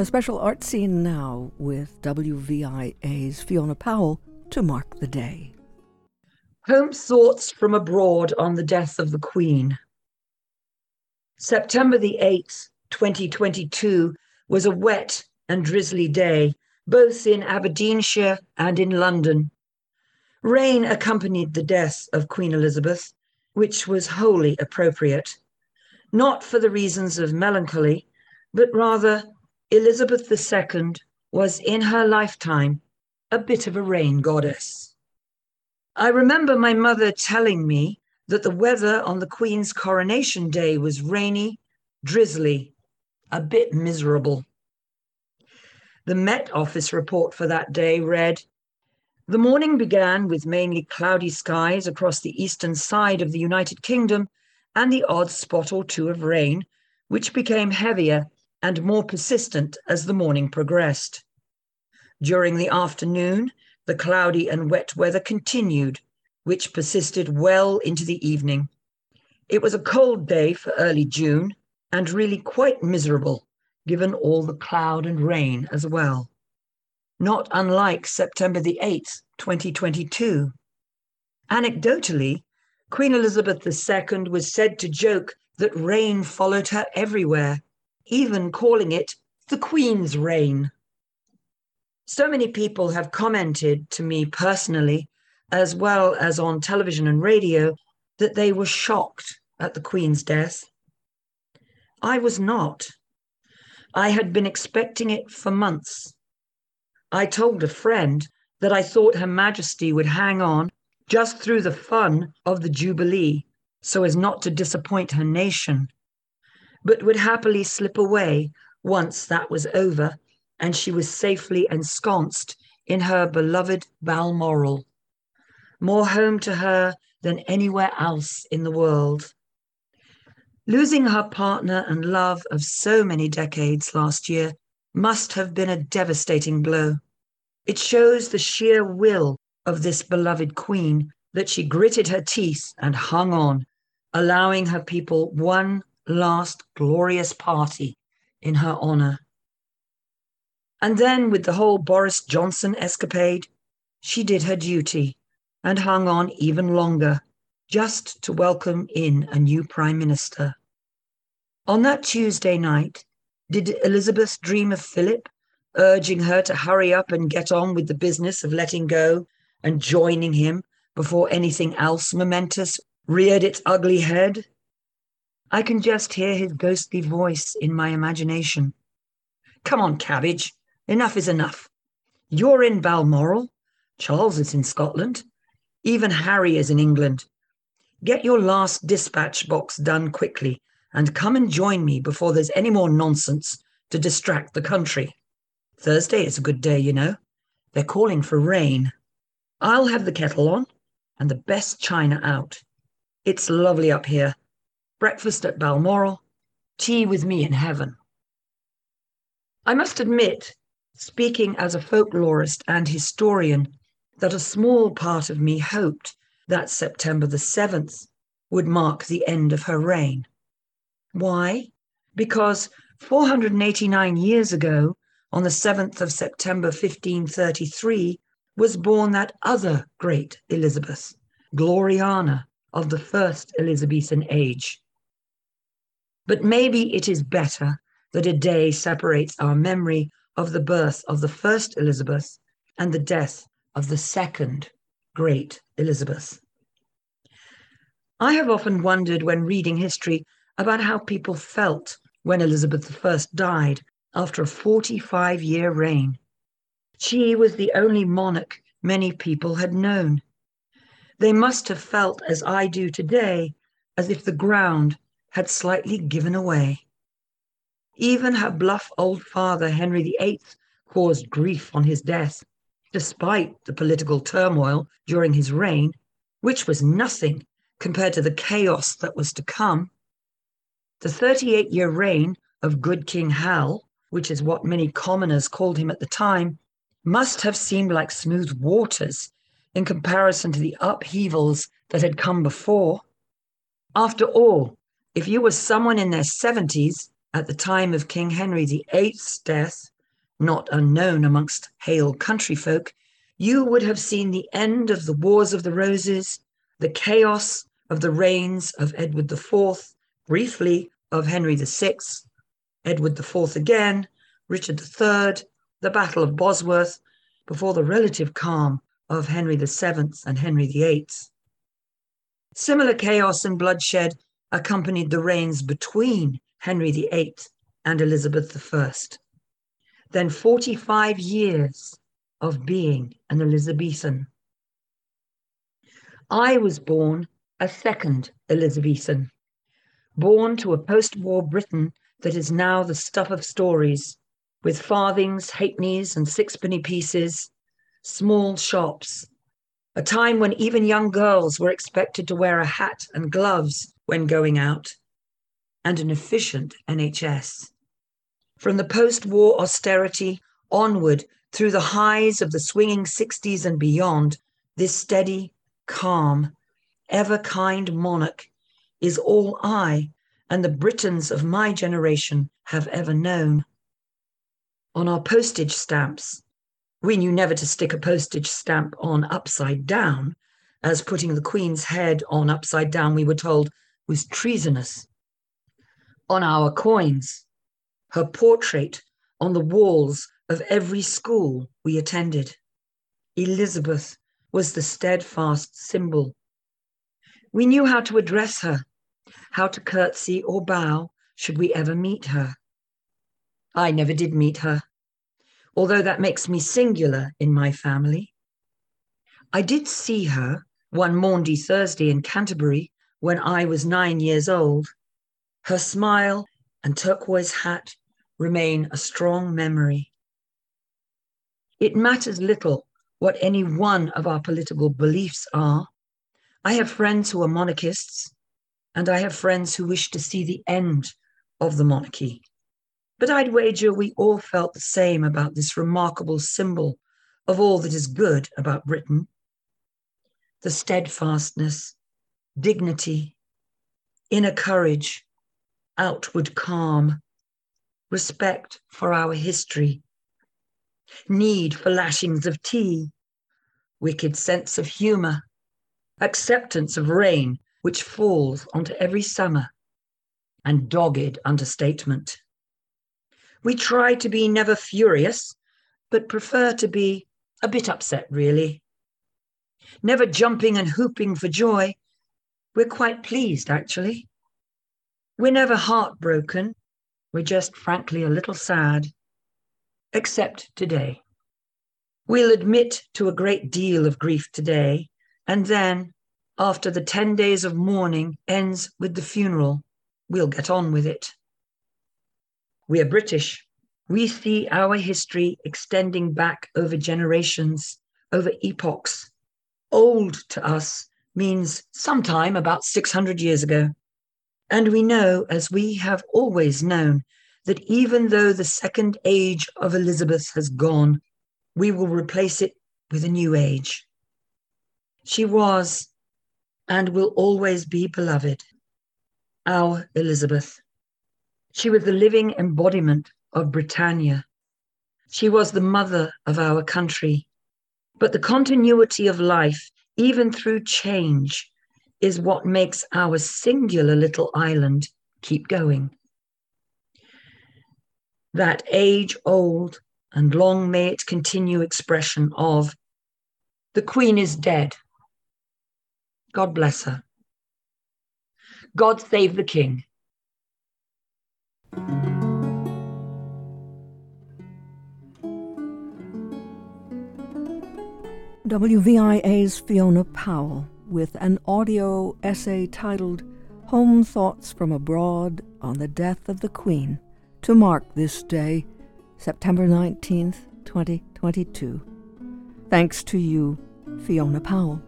A special art scene now with WVIA's Fiona Powell to mark the day. Home thoughts from abroad on the death of the Queen. September the 8th, 2022, was a wet and drizzly day, both in Aberdeenshire and in London. Rain accompanied the death of Queen Elizabeth, which was wholly appropriate, not for the reasons of melancholy, but rather Elizabeth II was in her lifetime a bit of a rain goddess. I remember my mother telling me that the weather on the Queen's coronation day was rainy, drizzly, a bit miserable. The Met Office report for that day read The morning began with mainly cloudy skies across the eastern side of the United Kingdom and the odd spot or two of rain, which became heavier and more persistent as the morning progressed. During the afternoon, the cloudy and wet weather continued, which persisted well into the evening. It was a cold day for early June and really quite miserable, given all the cloud and rain as well. Not unlike September the 8th, 2022. Anecdotally, Queen Elizabeth II was said to joke that rain followed her everywhere even calling it the Queen's reign. So many people have commented to me personally, as well as on television and radio, that they were shocked at the Queen's death. I was not. I had been expecting it for months. I told a friend that I thought Her Majesty would hang on just through the fun of the Jubilee so as not to disappoint her nation but would happily slip away once that was over and she was safely ensconced in her beloved Balmoral, more home to her than anywhere else in the world. Losing her partner and love of so many decades last year must have been a devastating blow. It shows the sheer will of this beloved queen that she gritted her teeth and hung on, allowing her people one last glorious party in her honour. And then, with the whole Boris Johnson escapade, she did her duty and hung on even longer, just to welcome in a new Prime Minister. On that Tuesday night, did Elizabeth dream of Philip, urging her to hurry up and get on with the business of letting go and joining him before anything else momentous reared its ugly head? I can just hear his ghostly voice in my imagination. Come on, cabbage. Enough is enough. You're in Balmoral. Charles is in Scotland. Even Harry is in England. Get your last dispatch box done quickly and come and join me before there's any more nonsense to distract the country. Thursday is a good day, you know. They're calling for rain. I'll have the kettle on and the best china out. It's lovely up here breakfast at Balmoral, tea with me in heaven. I must admit, speaking as a folklorist and historian, that a small part of me hoped that September the 7th would mark the end of her reign. Why? Because 489 years ago, on the 7th of September 1533, was born that other great Elizabeth, Gloriana of the first Elizabethan age. But maybe it is better that a day separates our memory of the birth of the first Elizabeth and the death of the second great Elizabeth. I have often wondered when reading history about how people felt when Elizabeth I died after a 45 year reign. She was the only monarch many people had known. They must have felt, as I do today, as if the ground had slightly given away. Even her bluff old father, Henry VIII, caused grief on his death, despite the political turmoil during his reign, which was nothing compared to the chaos that was to come. The 38 year reign of Good King Hal, which is what many commoners called him at the time, must have seemed like smooth waters in comparison to the upheavals that had come before. After all, if you were someone in their 70s, at the time of King Henry VIII's death, not unknown amongst hale country folk, you would have seen the end of the Wars of the Roses, the chaos of the reigns of Edward IV, briefly of Henry VI, Edward IV again, Richard III, the Battle of Bosworth, before the relative calm of Henry VII and Henry VIII. Similar chaos and bloodshed accompanied the reigns between Henry VIII and Elizabeth I. Then 45 years of being an Elizabethan. I was born a second Elizabethan, born to a post war Britain that is now the stuff of stories, with farthings, halfpennies, and sixpenny pieces, small shops, a time when even young girls were expected to wear a hat and gloves when going out, and an efficient NHS. From the post war austerity onward through the highs of the swinging 60s and beyond, this steady, calm, ever kind monarch is all I and the Britons of my generation have ever known. On our postage stamps, we knew never to stick a postage stamp on upside down, as putting the Queen's head on upside down, we were told, was treasonous. On our coins, her portrait on the walls of every school we attended. Elizabeth was the steadfast symbol. We knew how to address her how to curtsy or bow should we ever meet her. I never did meet her, although that makes me singular in my family. I did see her one Maundy Thursday in Canterbury when I was nine years old. Her smile and turquoise hat remain a strong memory. It matters little what any one of our political beliefs are. I have friends who are monarchists and I have friends who wish to see the end of the monarchy. But I'd wager we all felt the same about this remarkable symbol of all that is good about Britain the steadfastness, dignity, inner courage, outward calm, respect for our history, need for lashings of tea, wicked sense of humour, acceptance of rain which falls onto every summer, and dogged understatement. We try to be never furious, but prefer to be a bit upset, really. Never jumping and whooping for joy. We're quite pleased, actually. We're never heartbroken. We're just frankly a little sad, except today. We'll admit to a great deal of grief today, and then after the 10 days of mourning ends with the funeral, we'll get on with it. We are British. We see our history extending back over generations, over epochs. Old to us means sometime about 600 years ago. And we know, as we have always known, that even though the second age of Elizabeth has gone, we will replace it with a new age. She was and will always be beloved. Our Elizabeth. She was the living embodiment of Britannia. She was the mother of our country. But the continuity of life, even through change, is what makes our singular little island keep going. That age old and long may it continue expression of the Queen is dead. God bless her. God save the King. WVIA's Fiona Powell with an audio essay titled Home Thoughts from Abroad on the Death of the Queen to mark this day, September 19th, 2022. Thanks to you, Fiona Powell.